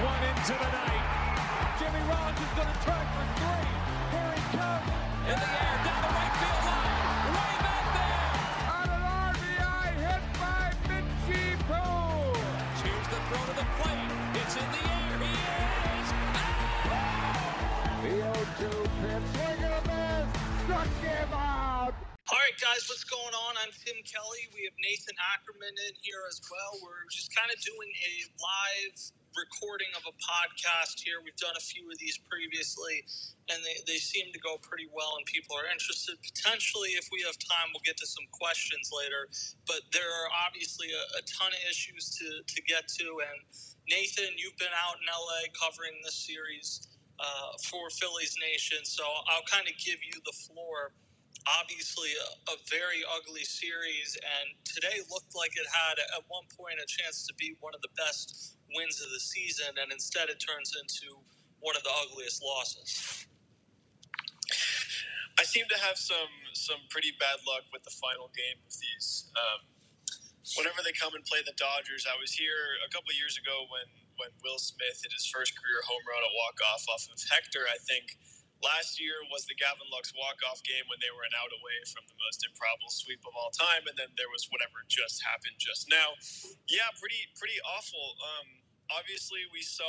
one into the night. Jimmy Rollins is going to try for three. Here he comes. In the air, down the right field line. Way back there. On an RBI hit by Poole. Here's the throw to the plate. It's in the air. He is. The 0-2 pitch. Swing and a miss. Struck him out. All right, guys, what's going on? I'm Tim Kelly. We have Nathan Ackerman in here as well. We're just kind of doing a live recording of a podcast here. We've done a few of these previously, and they, they seem to go pretty well, and people are interested. Potentially, if we have time, we'll get to some questions later. But there are obviously a, a ton of issues to, to get to. And Nathan, you've been out in LA covering this series uh, for Phillies Nation, so I'll kind of give you the floor obviously a, a, very ugly series, and today looked like it had at one point a chance to be one of the best wins of the season, and instead it turns into one of the ugliest losses. I seem to have some some pretty bad luck with the final game of these. Um, whenever they come and play the Dodgers, I was here a couple years ago when when Will Smith hit his first career home run at walk off off of Hector. I think Last year was the Gavin Lux walk-off game when they were an out away from the most improbable sweep of all time, and then there was whatever just happened just now. Yeah, pretty pretty awful. Um, obviously, we saw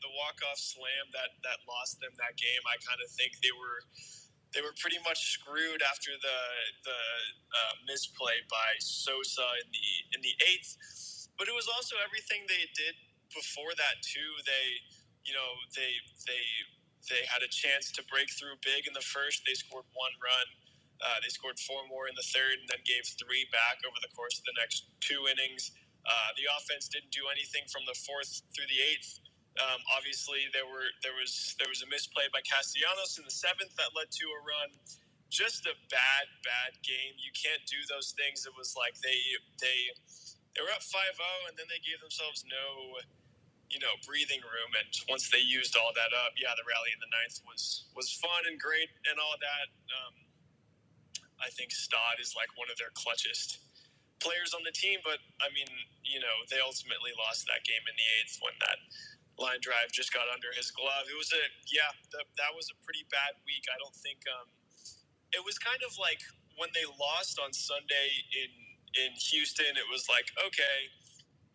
the walk-off slam that that lost them that game. I kind of think they were they were pretty much screwed after the the uh, misplay by Sosa in the in the eighth. But it was also everything they did before that too. They you know they they they had a chance to break through big in the first. They scored one run. Uh, they scored four more in the third and then gave three back over the course of the next two innings. Uh, the offense didn't do anything from the fourth through the eighth. Um, obviously, there were there was there was a misplay by Castellanos in the seventh that led to a run. Just a bad, bad game. You can't do those things. It was like they they they were up 5-0 and then they gave themselves no you know, breathing room. And once they used all that up, yeah, the rally in the ninth was was fun and great and all that. Um, I think Stott is like one of their clutchest players on the team, but I mean, you know, they ultimately lost that game in the eighth when that line drive just got under his glove. It was a yeah, the, that was a pretty bad week. I don't think um, it was kind of like when they lost on Sunday in in Houston. It was like okay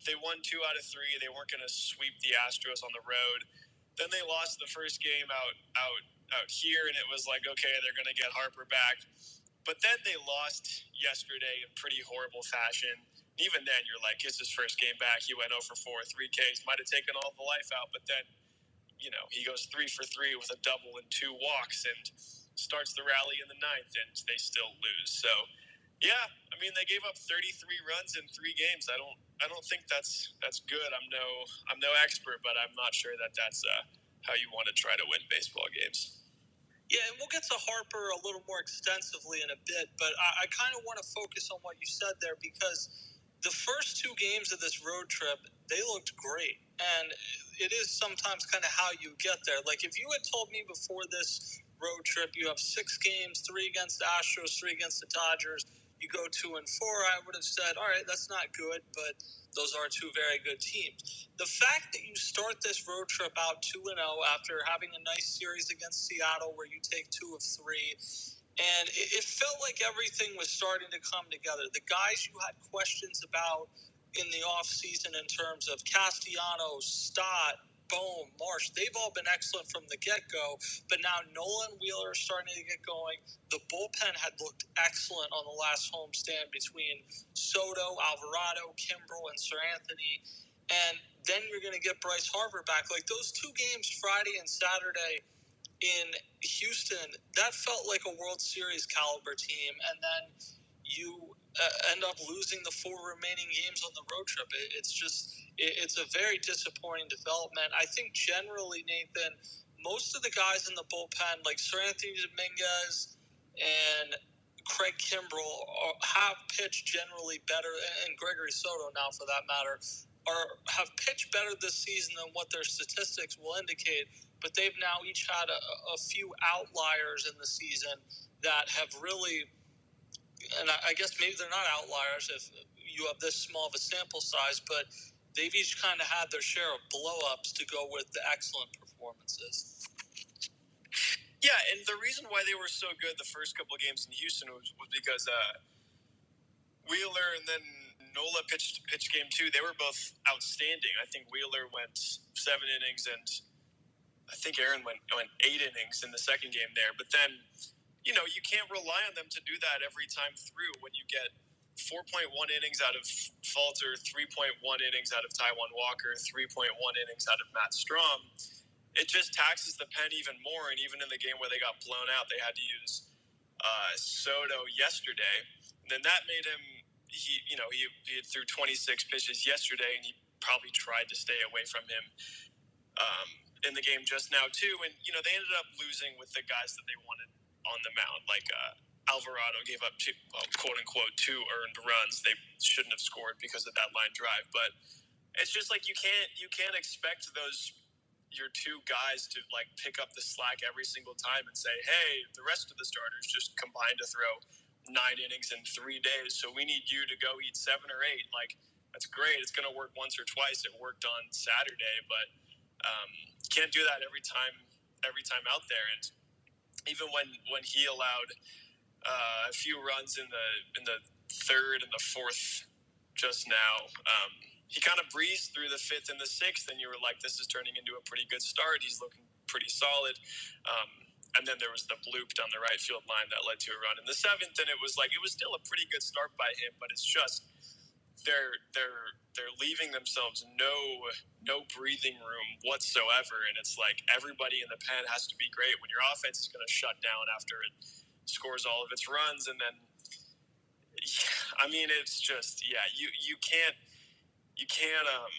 they won two out of three. They weren't going to sweep the Astros on the road. Then they lost the first game out out out here, and it was like, okay, they're going to get Harper back. But then they lost yesterday in pretty horrible fashion. Even then, you're like, it's his first game back. He went 0 for 4, three Ks, might have taken all the life out. But then, you know, he goes three for three with a double and two walks and starts the rally in the ninth, and they still lose. So, yeah, I mean, they gave up 33 runs in three games. I don't I don't think that's that's good. I'm no I'm no expert, but I'm not sure that that's uh, how you want to try to win baseball games. Yeah, and we'll get to Harper a little more extensively in a bit, but I, I kind of want to focus on what you said there because the first two games of this road trip, they looked great. And it is sometimes kind of how you get there. Like if you had told me before this road trip, you have six games, three against the Astros, three against the Dodgers, you go two and four, I would have said, all right, that's not good, but those are two very good teams. The fact that you start this road trip out 2 and 0 after having a nice series against Seattle where you take two of three, and it, it felt like everything was starting to come together. The guys you had questions about in the offseason in terms of Castellanos, Stott, Bohm, Marsh, they've all been excellent from the get go. But now Nolan Wheeler is starting to get going. The bullpen had looked excellent on the last homestand between Soto, Alvarado, Kimbrel, and Sir Anthony. And then you're going to get Bryce Harper back. Like those two games, Friday and Saturday in Houston, that felt like a World Series caliber team. And then you uh, end up losing the four remaining games on the road trip. It, it's just it, it's a very disappointing development. I think generally, Nathan, most of the guys in the bullpen, like Seranthony Dominguez and Craig Kimbrel, are, have pitched generally better, and Gregory Soto now for that matter, are have pitched better this season than what their statistics will indicate. But they've now each had a, a few outliers in the season that have really and I, guess maybe they're not outliers if you have this small of a sample size, but they've each kind of had their share of blow-ups to go with the excellent performances. Yeah, and the reason why they were so good the first couple of games in Houston was, was because uh, Wheeler and then Nola pitched pitch game two. They were both outstanding. I think Wheeler went seven innings, and I think Aaron went went eight innings in the second game there. But then, you know, you can't rely on them to do that every time through. When you get 4.1 innings out of Falter, 3.1 innings out of Taijuan Walker, 3.1 innings out of Matt Strahm. it just taxes the pen even more. And even in the game where they got blown out, they had to use uh, Soto yesterday. And then that made him he, you know, he, he threw 26 pitches yesterday, and he probably tried to stay away from him um, in the game just now too. And you know, they ended up losing with the guys that they wanted on the mound, like uh, Alvarado gave up two, well, quote unquote, two earned runs. They shouldn't have scored because of that line drive, but it's just like you can't you can't expect those your two guys to like pick up the slack every single time and say, "Hey, the rest of the starters just combined to throw nine innings in three days. So we need you to go eat seven or eight. Like, that's great. It's going to work once or twice. It worked on Saturday, but um, can't do that every time. Every time out there, and even when when he allowed uh, a few runs in the in the third and the fourth just now, um, he kind of breezed through the fifth and the sixth, and you were like, "This is turning into a pretty good start." He's looking pretty solid. Um, and then there was the bloop down the right field line that led to a run in the seventh, and it was like it was still a pretty good start by him, but it's just they're they're they're leaving themselves no no breathing room whatsoever, and it's like everybody in the pen has to be great when your offense is going to shut down after it scores all of its runs, and then I mean it's just yeah you you can't you can't um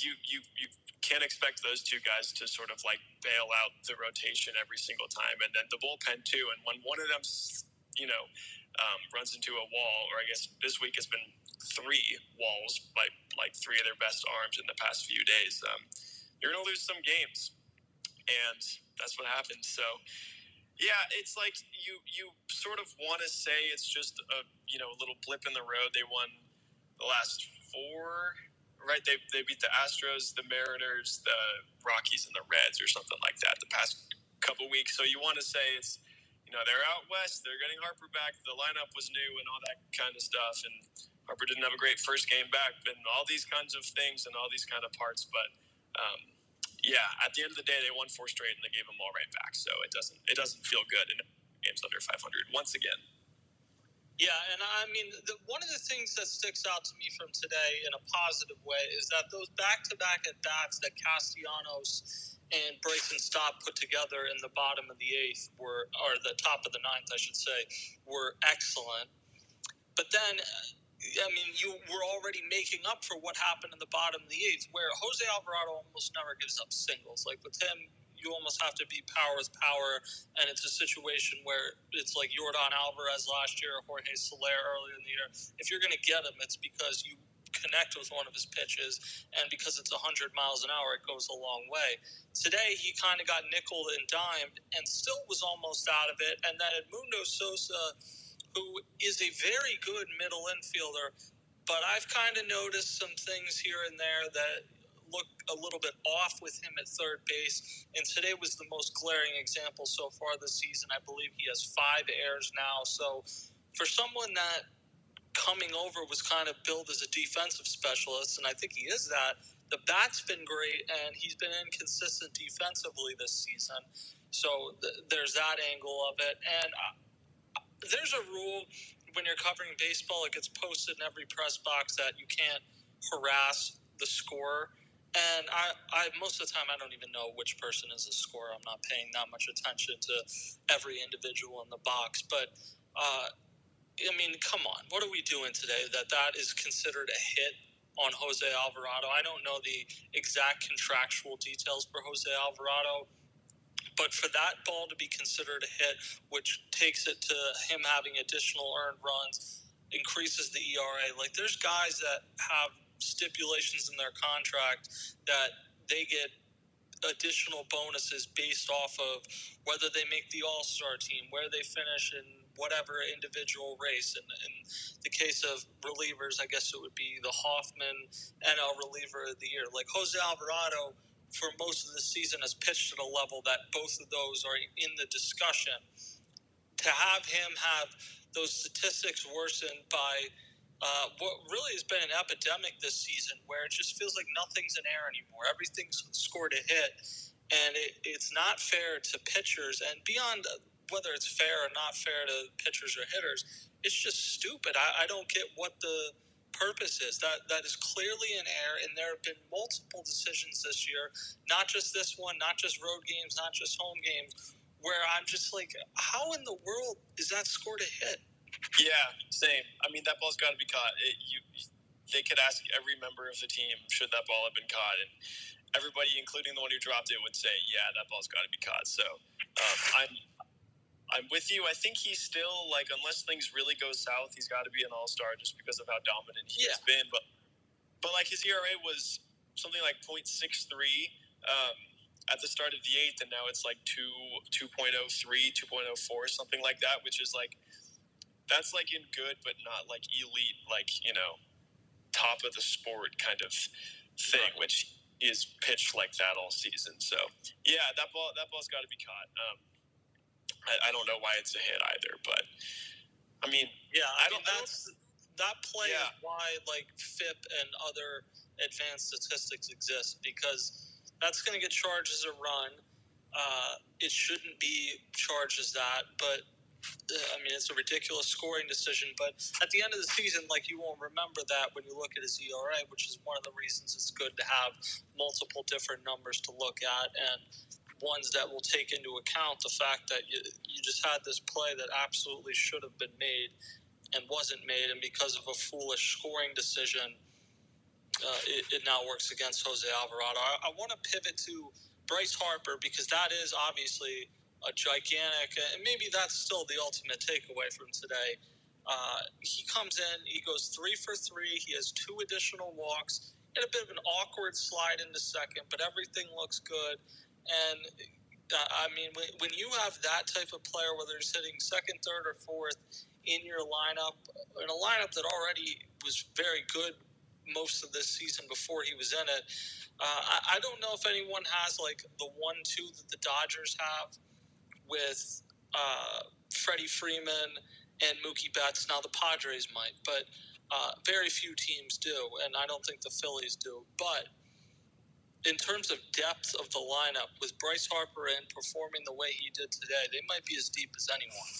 you you you can't expect those two guys to sort of like bail out the rotation every single time, and then the bullpen too. And when one of them, you know, um, runs into a wall, or I guess this week has been three walls by like three of their best arms in the past few days, um, you're going to lose some games, and that's what happened. So. Yeah, it's like you you sort of want to say it's just a you know a little blip in the road. They won the last four right? They, they beat the Astros, the Mariners, the Rockies, and the Reds, or something like that the past couple weeks. So you want to say it's, you know, they're out west, they're getting Harper back, the lineup was new, and all that kind of stuff. And Harper didn't have a great first game back, and all these kinds of things and all these kind of parts. But um, yeah, at the end of the day, they won four straight, and they gave them all right back. So it doesn't it doesn't feel good in games under 500 once again. Yeah, and I mean, the, one of the things that sticks out to me from today in a positive way is that those back-to-back at bats that Castellanos and Bryson Stott put together in the bottom of the eighth were, or the top of the ninth, I should say, were excellent. But then, uh, I mean, you were already making up for what happened in the bottom of the eighth, where Jose Alvarado almost never gives up singles. Like with him, you almost have to be power with power, and it's a situation where it's like Yordan Alvarez last year, or Jorge Soler earlier in the year. If you're going to get him, it's because you connect with one of his pitches, and because it's 100 miles an hour, it goes a long way. Today, he kind of got nickel and dimed, and still was almost out of it. And then Edmundo Sosa, who is a very good middle infielder, but I've kind of noticed some things here and there that look a little bit off with him at third base. And today was the most glaring example so far this season. I believe he has five errors now. So for someone that coming over was kind of billed as a defensive specialist, and I think he is that. The bat's been great, and he's been inconsistent defensively this season. So th- there's that angle of it. And uh, there's a rule when you're covering baseball, it gets posted in every press box that you can't harass the scorer. And I, I most of the time I don't even know which person is a scorer. I'm not paying that much attention to every individual in the box. But uh, I mean, come on, what are we doing today that that is considered a hit on Jose Alvarado? I don't know the exact contractual details for Jose Alvarado. But for that ball to be considered a hit, which takes it to him having additional earned runs, increases the ERA. Like there's guys that have stipulations in their contract that they get additional bonuses based off of whether they make the All Star team, where they finish in whatever individual race. And in the case of relievers, I guess it would be the Hoffman NL reliever of the year. Like Jose Alvarado, for most of the season, has pitched at a level that both of those are in the discussion. To have him have those statistics worsened by uh, what really has been an epidemic this season, where it just feels like nothing's in air anymore. Everything's scored a hit, and it, it's not fair to pitchers. And beyond whether it's fair or not fair to pitchers or hitters, it's just stupid. I, I don't get what the purpose is. That that is clearly an error, and there have been multiple decisions this year, not just this one, not just road games, not just home games, where I'm just like, how in the world is that scored a hit? Yeah, same. I mean, that ball's got to be caught. It, you, they could ask every member of the team should that ball have been caught, and everybody, including the one who dropped it, would say, "Yeah, that ball's got to be caught." So um, I'm I'm with you. I think he's still like, unless things really go south, he's got to be an all star just because of how dominant he yeah. has been. But but like his ERA was something like 0.63 um, at the start of the eighth, and now it's like two 2.03, 2.04, something like that, which is like that's like in good but not like elite like you know top of the sport kind of thing right. which is pitched like that all season so yeah that ball that ball's got to be caught um, I, I, don't know why it's a hit either but i mean yeah i, I don't that's that play yeah. is why like FIP and other advanced statistics exist because that's going to get charged as a run uh, it shouldn't be charged as that but I mean, it's a ridiculous scoring decision, but at the end of the season, like you won't remember that when you look at his ERA, which is one of the reasons it's good to have multiple different numbers to look at and ones that will take into account the fact that you, you just had this play that absolutely should have been made and wasn't made, and because of a foolish scoring decision, uh, it, it, now works against Jose Alvarado. I, I want to pivot to Bryce Harper because that is obviously a gigantic, and maybe that's still the ultimate takeaway from today. Uh, he comes in, he goes three for three. He has two additional walks. Had a bit of an awkward slide into second, but everything looks good. And uh, I mean, when, you have that type of player, whether he's hitting second, third, or fourth in your lineup, in a lineup that already was very good most of this season before he was in it, uh, I, I don't know if anyone has like the one-two that the Dodgers have with uh, Freddie Freeman and Mookie Betts. Now the Padres might, but uh, very few teams do, and I don't think the Phillies do. But in terms of depth of the lineup, with Bryce Harper in performing the way he did today, they might be as deep as anyone.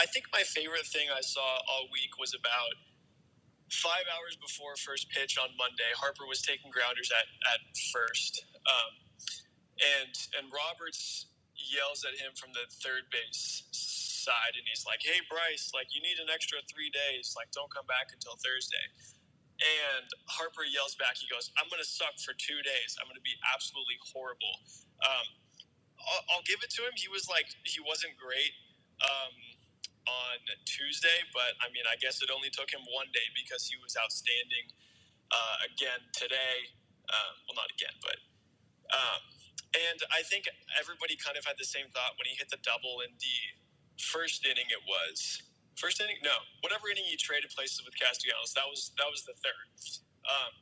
I think my favorite thing I saw all week was about five hours before first pitch on Monday. Harper was taking grounders at, at first. Um, and and Roberts yells at him from the third base side and he's like, Hey Bryce, like you need an extra three days, like don't come back until Thursday. And Harper yells back, he goes, I'm gonna suck for two days. I'm gonna be absolutely horrible. Um, I'll, I'll, give it to him. He was like he wasn't great um, on Tuesday, but I mean I guess it only took him one day because he was outstanding uh, again today. Um, well not again, but um, and I think everybody kind of had the same thought when he hit the double in the first inning. It was first inning, no, whatever inning he traded places with Castellanos. That was that was the third, um,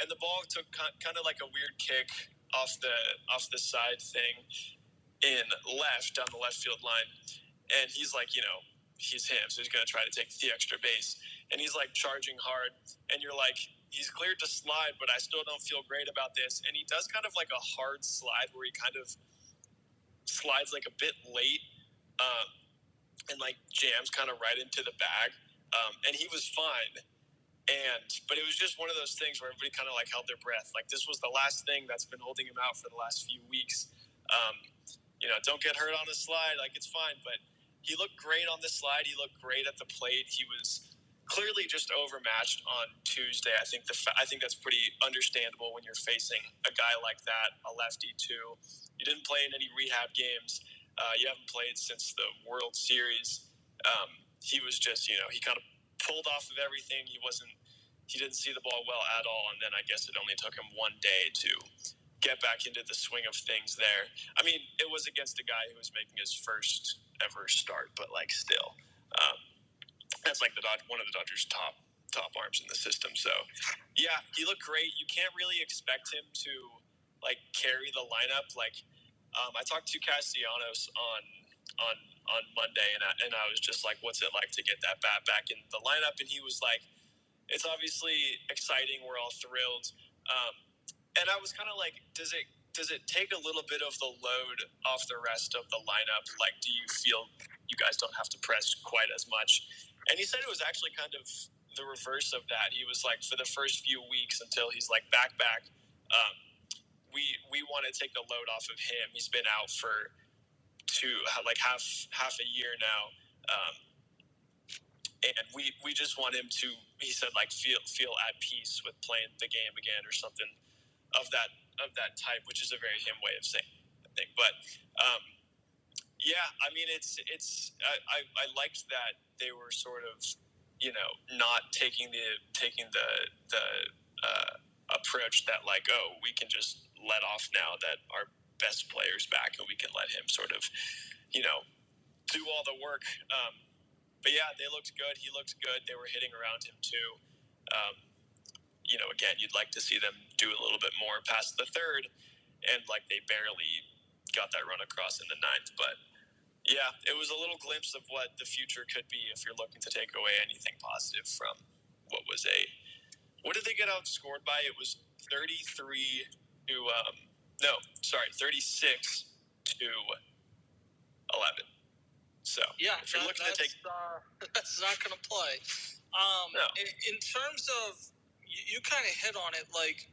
and the ball took kind of like a weird kick off the off the side thing in left down the left field line, and he's like, you know, he's him, so he's gonna try to take the extra base, and he's like charging hard, and you're like, he's cleared to slide, but I still don't feel great about this. And he does kind of like a hard slide where he kind of slides like a bit late. Um, and like jams kind of right into the bag. Um, and he was fine. And but it was just one of those things where everybody kind of like held their breath. Like this was the last thing that's been holding him out for the last few weeks. Um, you know, don't get hurt on the slide. Like it's fine, but he looked great on the slide. He looked great at the plate. He was clearly just overmatched on Tuesday. I think the fa- I think that's pretty understandable when you're facing a guy like that, a lefty too. You didn't play in any rehab games. Uh, you haven't played since the World Series. Um, he was just, you know, he kind of pulled off of everything. He wasn't, he didn't see the ball well at all. And then I guess it only took him one day to get back into the swing of things there. I mean, it was against a guy who was making his first ever start, but like still, um, that's like the one of the Dodgers' top top arms in the system. So yeah, he looked great. You can't really expect him to like carry the lineup. Like um, I talked to Castellanos on on on Monday, and I, and I was just like, "What's it like to get that bat back in the lineup?" And he was like, "It's obviously exciting. We're all thrilled." Um, and I was kind of like, "Does it does it take a little bit of the load off the rest of the lineup? Like, do you feel you guys don't have to press quite as much?" And he said it was actually kind of the reverse of that. He was like, for the first few weeks until he's like back back, um, we we want to take the load off of him. He's been out for two like half half a year now, um, and we we just want him to. He said like feel feel at peace with playing the game again or something of that of that type, which is a very him way of saying I think. But um, yeah, I mean it's it's I, I, I liked that they were sort of you know not taking the taking the the uh, approach that like oh we can just let off now that our best players back, and we can let him sort of, you know, do all the work. Um, but yeah, they looked good. He looked good. They were hitting around him too. Um, you know, again, you'd like to see them do a little bit more past the third, and like they barely got that run across in the ninth. But yeah, it was a little glimpse of what the future could be if you're looking to take away anything positive from what was a. What did they get outscored by? It was 33 to um, no, sorry, 36 to 11. So yeah, if you're that, looking to take, uh, that's not going to play. Um, No. in, in terms of you, you kind of hit on it, like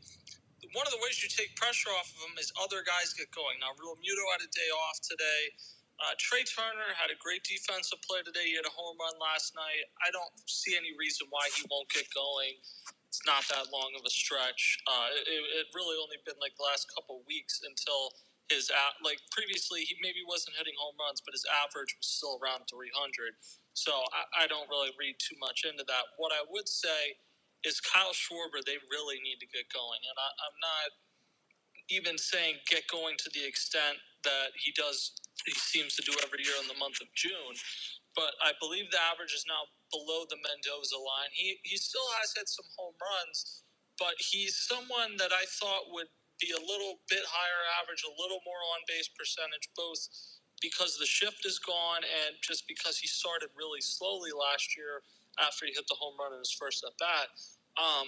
one of the ways you take pressure off of them is other guys get going. Now, Realmuto had a day off today. Uh, Trey Turner had a great defensive play today. He had a home run last night. I don't see any reason why he won't get going. It's not that long of a stretch. Uh, it, it really only been like the last couple weeks until his a- like previously he maybe wasn't hitting home runs, but his average was still around 300. So I, I don't really read too much into that. What I would say is Kyle Schwarber, they really need to get going, and I, I'm not even saying get going to the extent that he does. He seems to do every year in the month of June but I believe the average is now below the Mendoza line. He he still has hit some home runs, but he's someone that I thought would be a little bit higher average, a little more on base percentage, both because the shift is gone and just because he started really slowly last year after he hit the home run in his first at bat. Um,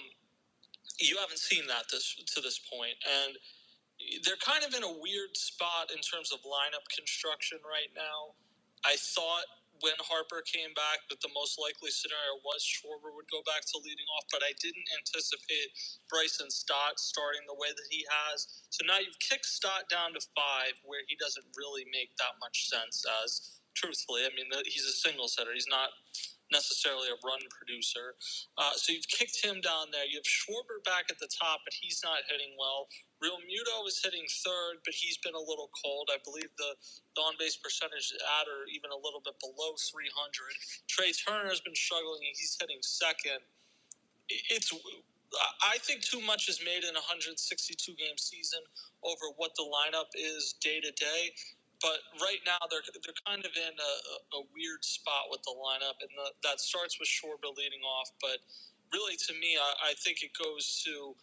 you haven't seen that this to this point, and they're kind of in a weird spot in terms of lineup construction right now. I thought when Harper came back that the most likely scenario was Schwarber would go back to leading off, but I didn't anticipate Bryson Stott starting the way that he has. So now you've kicked Stott down to five, where he doesn't really make that much sense as truthfully. I mean, he's a single setter. He's not necessarily a run producer. Uh, so you've kicked him down there. You have Schwarber back at the top, but he's not hitting well. Realmuto is hitting third, but he's been a little cold. I believe the, on base percentage is at or even a little bit below 300. Trey Turner has been struggling, and he's hitting second. It's. I think too much is made in a 162 game season over what the lineup is day to day. But right now they're they're kind of in a, a weird spot with the lineup, and the, that starts with Schwarber leading off. But really, to me, I, I think it goes to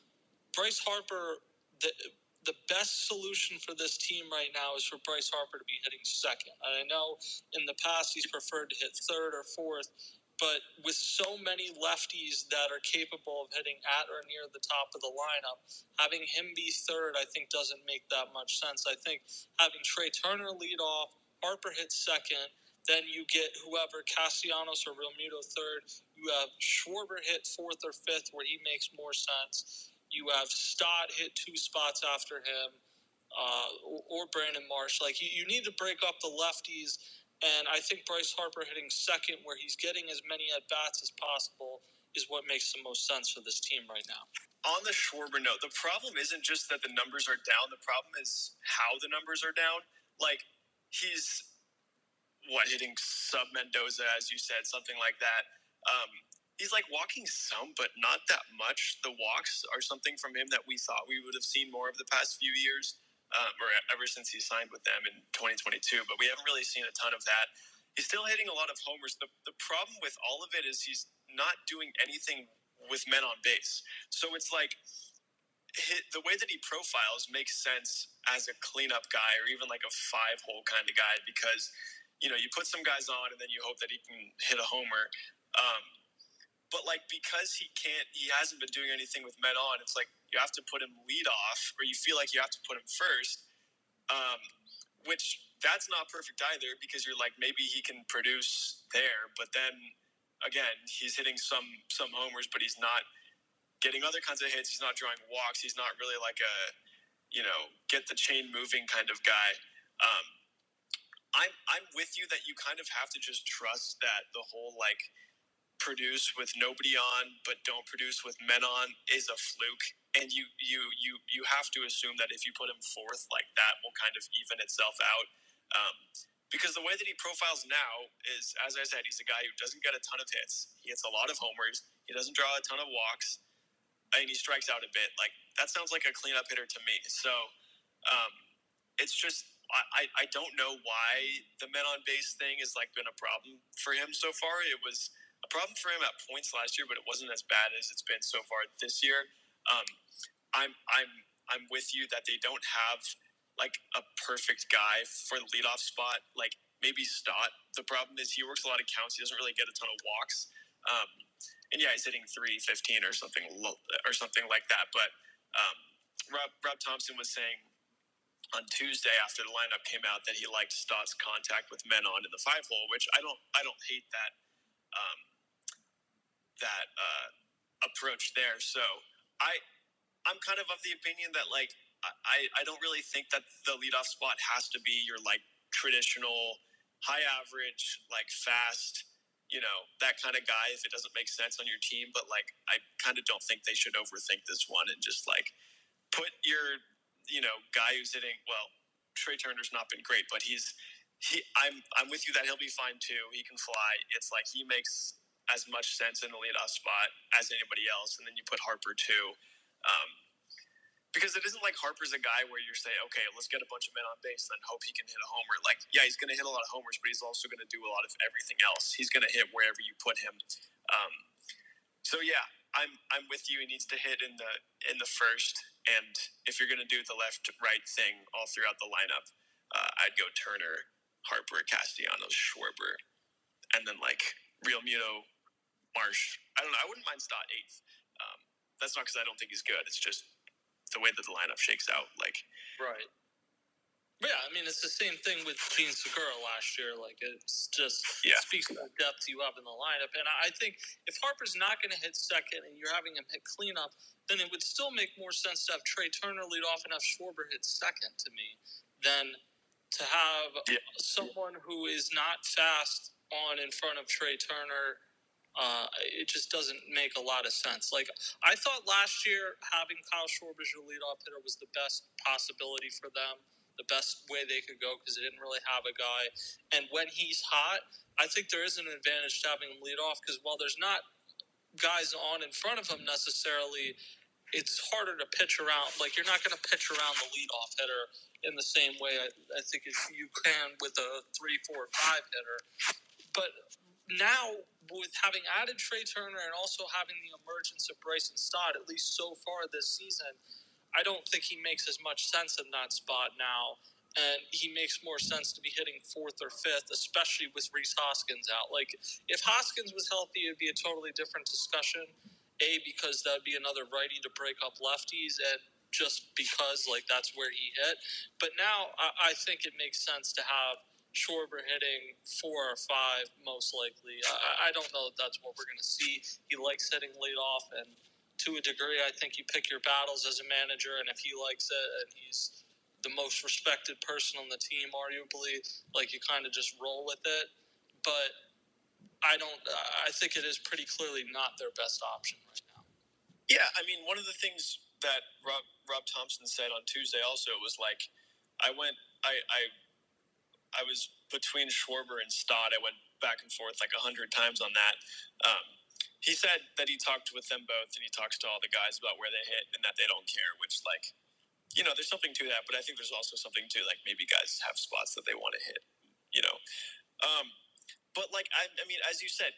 Bryce Harper. The the best solution for this team right now is for Bryce Harper to be hitting second. And I know in the past he's preferred to hit third or fourth, but with so many lefties that are capable of hitting at or near the top of the lineup, having him be third, I think, doesn't make that much sense. I think having Trey Turner lead off, Harper hit second, then you get whoever Castellanos or Realmuto third. You have Schwarber hit fourth or fifth, where he makes more sense. You have Stott hit two spots after him, uh, or, or Brandon Marsh. Like you, you need to break up the lefties, and I think Bryce Harper hitting second, where he's getting as many at bats as possible, is what makes the most sense for this team right now. on the Schwarber note, the problem isn't just that the numbers are down. The problem is how the numbers are down. Like he's what hitting sub Mendoza, as you said, something like that. Um, he's like walking some, but not that much. The walks are something from him that we thought we would have seen more of the past few years. Um, or ever since he signed with them in 2022. But we haven't really seen a ton of that. He's still hitting a lot of homers. The, the problem with all of it is he's not doing anything with men on base. So it's like the way that he profiles makes sense as a cleanup guy or even like a five hole kind of guy because you know you put some guys on and then you hope that he can hit a homer. Um, but like because he can't, he hasn't been doing anything with men on. It's like you have to put him lead off, or you feel like you have to put him first. Um, which that's not perfect either because you're like maybe he can produce there, but then again he's hitting some some homers, but he's not getting other kinds of hits. He's not drawing walks. He's not really like a you know get the chain moving kind of guy. Um, I'm I'm with you that you kind of have to just trust that the whole like produce with nobody on but don't produce with men on is a fluke. And you you you you have to assume that if you put him fourth like that will kind of even itself out. Um, because the way that he profiles now is as i said he's a guy who doesn't get a ton of hits. He hits a lot of homers. He doesn't draw a ton of walks. And he strikes out a bit. Like that sounds like a cleanup hitter to me. So um, it's just I, I don't know why the men on base thing has like been a problem for him so far. It was a problem for him at points last year, but it wasn't as bad as it's been so far this year. Um, I'm I'm I'm with you that they don't have like a perfect guy for the leadoff spot. Like maybe Stott. The problem is he works a lot of counts. He doesn't really get a ton of walks. Um, and yeah, he's hitting 315 or something or something like that. But um, Rob, Rob Thompson was saying on Tuesday after the lineup came out that he liked Stott's contact with men on in the five hole, which I don't I don't hate that. Um, that uh, approach there. So I I'm kind of of the opinion that like I, I don't really think that the leadoff spot has to be your like traditional high average, like fast, you know, that kind of guy if it doesn't make sense on your team. But like I kind of don't think they should overthink this one and just like put your, you know, guy who's hitting well, trey Turner's not been great, but he's he I'm I'm with you that he'll be fine too. He can fly. It's like he makes as much sense in the leadoff spot as anybody else, and then you put Harper too. Um, because it isn't like Harper's a guy where you're saying, okay, let's get a bunch of men on base, then hope he can hit a homer. Like, yeah, he's going to hit a lot of homers, but he's also going to do a lot of everything else. He's going to hit wherever you put him. Um, so yeah, I'm I'm with you. He needs to hit in the in the first, and if you're going to do the left right thing all throughout the lineup, uh, I'd go Turner, Harper, Castellanos, Schwarber, and then like Realmuto, Marsh. I don't know. I wouldn't mind Stott eighth. Um, that's not because I don't think he's good. It's just the way that the lineup shakes out. Like, right. Yeah, I mean it's the same thing with Jean Segura last year. Like it's just yeah. it speaks to the depth you have in the lineup. And I think if Harper's not going to hit second and you're having him hit cleanup, then it would still make more sense to have Trey Turner lead off and have Schwarber hit second to me than to have yeah. someone who is not fast on in front of Trey Turner uh, it just doesn't make a lot of sense. Like I thought last year, having Kyle Schwarber as your leadoff hitter was the best possibility for them, the best way they could go because they didn't really have a guy. And when he's hot, I think there is an advantage to having him lead off because while there's not guys on in front of him necessarily, it's harder to pitch around. Like you're not going to pitch around the leadoff hitter in the same way I, I think as you can with a three, four, five hitter. But now with having added Trey Turner and also having the emergence of Bryson Stott, at least so far this season, I don't think he makes as much sense in that spot now. And he makes more sense to be hitting fourth or fifth, especially with Rhys Hoskins out. Like, if Hoskins was healthy, it'd be a totally different discussion. A, because that'd be another righty to break up lefties, and just because, like, that's where he hit. But now I, I think it makes sense to have Schwarber hitting four or five, most likely. I, I don't know if that's what we're going to see. He likes hitting lead off, and to a degree, I think you pick your battles as a manager, and if he likes it and he's the most respected person on the team, arguably, like you kind of just roll with it. But I don't. I think it is pretty clearly not their best option right now. Yeah, I mean, one of the things that Rob Rob Thompson said on Tuesday also was like, I went, I, I I was between Schwarber and Stott. I went back and forth like a hundred times on that. Um, he said that he talked with them both and he talks to all the guys about where they hit and that they don't care, which like you know, there's something to that, but I think there's also something to like maybe guys have spots that they want to hit, you know. Um, but like I, I mean, as you said,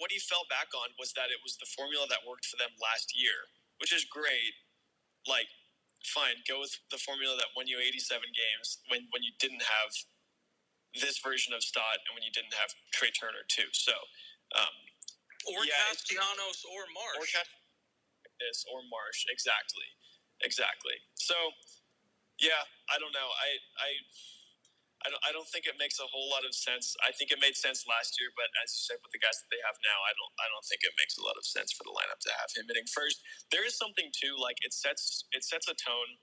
what he fell back on was that it was the formula that worked for them last year, which is great. Like, fine, go with the formula that won you 87 games when when you didn't have this version of Stott and when you didn't have Trey Turner too. So, um, Or Yeah, Castellanos or Marsh. or this or Marsh, exactly, exactly. So, yeah, I don't know. I I. I don't, I don't think it makes a whole lot of sense. I think it made sense last year, but as you said, with the guys that they have now, I don't I don't think it makes a lot of sense for the lineup to have him hitting first. There is something too, like it sets it sets a tone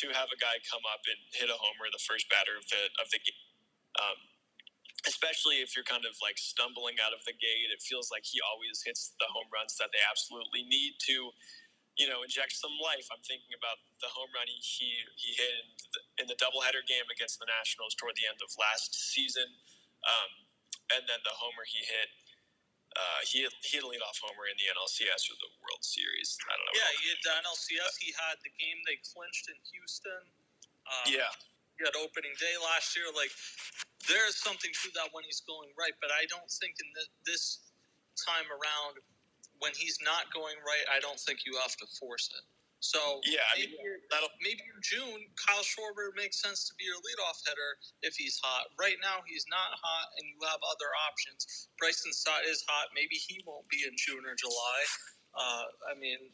to have a guy come up and hit a homer the first batter of the of the game. Um, especially if you're kind of like stumbling out of the gate, it feels like he always hits the home runs that they absolutely need to, you know, inject some life. I'm thinking about the home run he he, he hit in the, in the doubleheader game against the Nationals toward the end of last season, um, and then the homer he hit. Uh, he hit, he hit a leadoff homer in the NLCS or the World Series. I don't know. Yeah, he had the NLCS. He had the game they clinched in Houston. Um, yeah. He had opening day last year. Like, there is something to that when he's going right, but I don't think in this, this time around, when he's not going right, I don't think you have to force it. So Yeah, I mean, maybe, maybe in June, Kyle Schwarber makes sense to be your leadoff hitter if he's hot. Right now, he's not hot, and you have other options. Bryson Stott is hot. Maybe he won't be in June or July. Uh, I mean,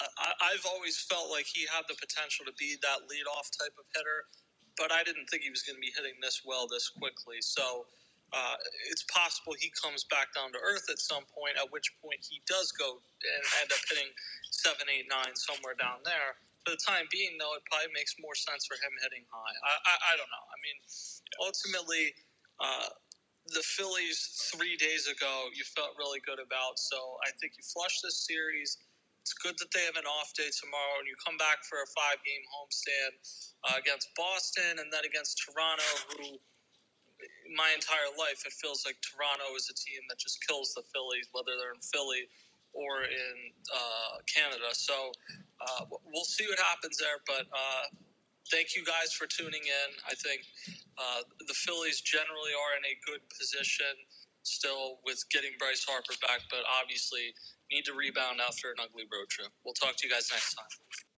I, I've always felt like he had the potential to be that leadoff type of hitter, but I didn't think he was going to be hitting this well this quickly. So uh, it's possible he comes back down to earth at some point, at which point he does go and end up hitting seven, eight, nine, somewhere down there. For the time being, though, it probably makes more sense for him hitting high. I, I, I don't know. I mean, ultimately, uh, the Phillies three days ago, you felt really good about. So I think you flush this series. It's good that they have an off day tomorrow, and you come back for a five-game homestand uh, against Boston, and then against Toronto, who my entire life it feels like Toronto is a team that just kills the Phillies, whether they're in Philly or in uh, Canada. So uh, we'll see what happens there. But uh, thank you guys for tuning in. I think uh, the Phillies generally are in a good position still with getting Bryce Harper back, but obviously need to rebound after an ugly road trip. We'll talk to you guys next time.